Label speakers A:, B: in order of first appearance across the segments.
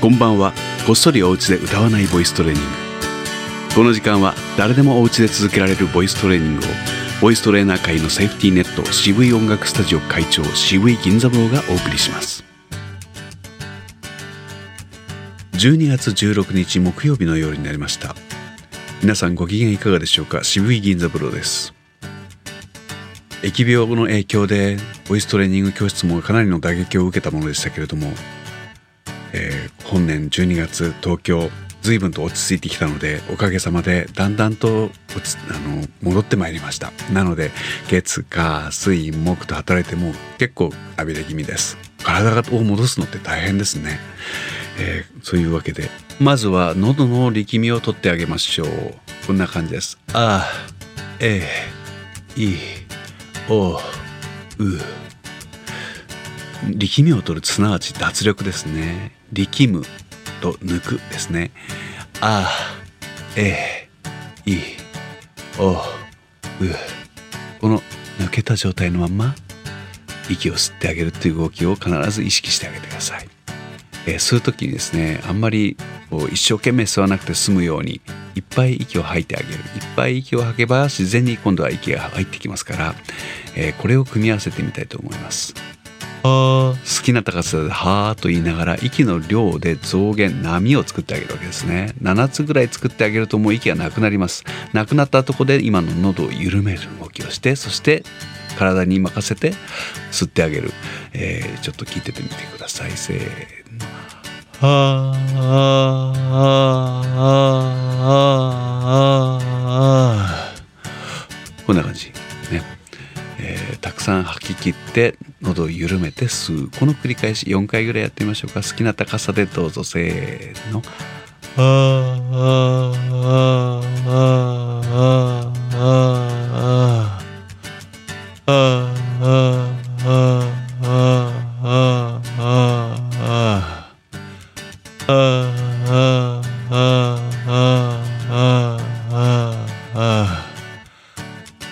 A: こんばんは。こっそりお家で歌わないボイストレーニング。この時間は誰でもお家で続けられるボイストレーニングをボイストレーナー界のセーフティーネット渋い音楽スタジオ会長渋い銀座坊がお送りします。12月16日木曜日の夜になりました。皆さんご機嫌いかがでしょうか？渋い銀座風呂です。疫病の影響でボイストレーニング教室もかなりの打撃を受けたものでしたけれども、本年12月東京随分と落ち着いてきたのでおかげさまでだんだんとあの戻ってまいりました。なので月火水木と働いても結構浴びれ気味です。体を戻すのって大変ですね、えー、そういうわけでまずは喉の力みを取ってあげましょう。こんな感じです。あえいおう。力みを取るすなわち脱力ですね。力むと抜くですね。あえいおう。この抜けた状態のまま息を吸ってあげるという動きを必ず意識してあげてください、えー、吸う時にですねあんまり一生懸命吸わなくて済むようにいっぱい息を吐いてあげる。いっぱい息を吐けば自然に今度は息が入ってきますから、えー、これを組み合わせてみたいと思います。好きな高さで「はー」と言いながら息の量で増減波を作ってあげるわけですね。7つぐらい作ってあげるともう息がなくなります。なくなったとこで今の喉を緩める動きをしてそして体に任せて吸ってあげる、えー、ちょっと聞いててみてください。せーの。はあこんな感じ。ね、ー、たくさん吐き切って喉を緩めて吸う。この繰り返し4回ぐらいやってみましょうか。好きな高さでどうぞせーの。ああああ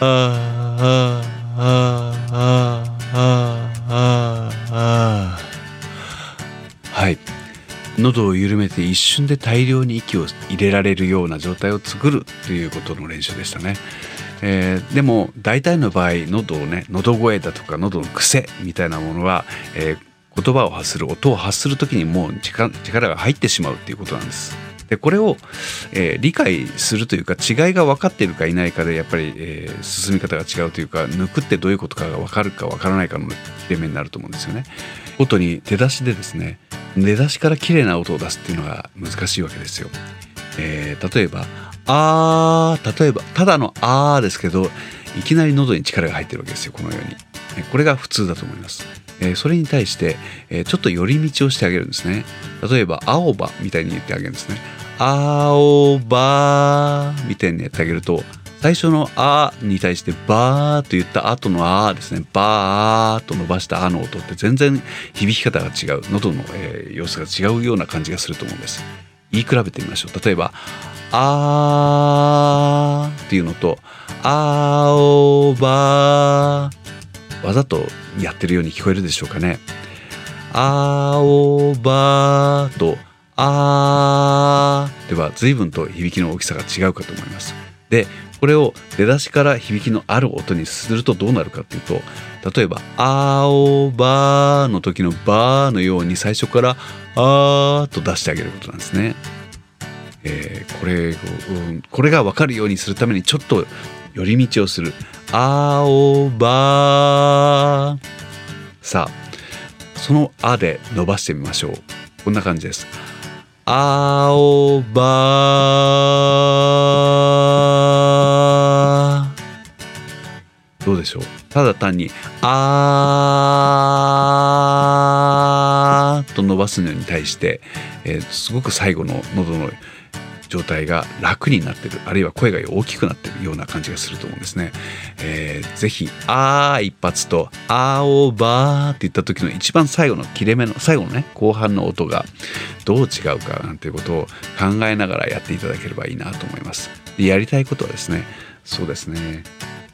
A: ああはい喉を緩めて一瞬で大量に息を入れられるような状態を作るということの練習でしたね。えー、でも大体の場合喉をね喉声だとか喉の癖みたいなものは、えー、言葉を発する音を発する時にもう力が入ってしまうっていうことなんです。でこれを、えー、理解するというか違いが分かっているかいないかでやっぱり、えー、進み方が違うというか抜くってどういうことかが分かるか分からないかの切れ目になると思うんですよね。音に出だしでですね出だしから綺麗な音を出すっていうのが難しいわけですよ。えー、例えばあー例えばただのあーですけどいきなり喉に力が入ってるわけですよこのように。これが普通だと思います。それに対して、ちょっと寄り道をしてあげるんですね。例えば、青葉みたいに言ってあげるんですね。青葉みたいにやってあげると、最初の「あ」に対して「ばー」と言った後の「あ」ですね「ばー」と伸ばした「あ」の音って全然響き方が違う喉の、様子が違うような感じがすると思うんです。言い比べてみましょう。例えば「あー」っていうのと「青葉」わざとやってるように聞こえるでしょうかね。青葉とあーでは随分と響きの大きさが違うかと思います。でこれを出だしから響きのある音にするとどうなるかっていうと例えば「青葉」の時の「ば」のように最初から「あー」と出してあげることなんですね。えー、これ、うん、これが分かるようにするためにちょっと寄り道をする「青葉」さあその「あ」で伸ばしてみましょう。こんな感じです。青葉。どうでしょう？ただ単に「あ」と伸ばすのに対して、えー、すごく最後の喉の状態が楽になってるあるいは声が大きくなってるような感じがすると思うんですね。えー、ぜひ「あー」一発と「あーおばー」って言った時の一番最後の切れ目の最後のね後半の音がどう違うかなんていうことを考えながらやっていただければいいなと思います。でやりたいことはですねそうですね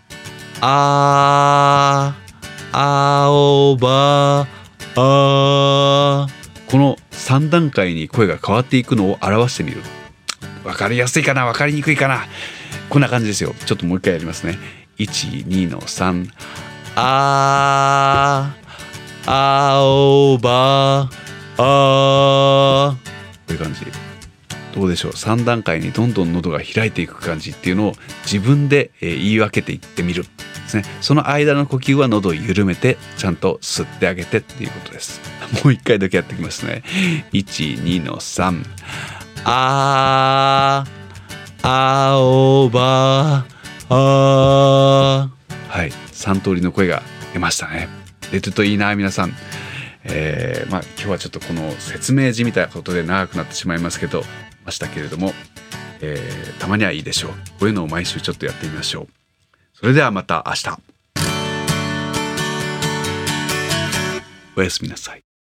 A: 「あー」「あーおばー」「あー」この3段階に声が変わっていくのを表してみる分かりやすいかな分かりにくいかな。こんな感じですよ。ちょっともう一回やりますね。12の3あー青葉あ。ーこういう感じ。どうでしょう。3段階にどんどん喉が開いていく感じっていうのを自分で言い分けていってみる。ですね。その間の呼吸は喉を緩めてちゃんと吸ってあげてっていうことです。もう一回だけやっていきますね。12の3あー青葉あはい3通りの声が出ましたね。出てるといいな皆さん。えー、まあ今日はちょっとこの説明じみたいなことで長くなってしまいますけどましたけれども、えー、たまにはいいでしょう。こういうのを毎週ちょっとやってみましょう。それではまた明日。おやすみなさい。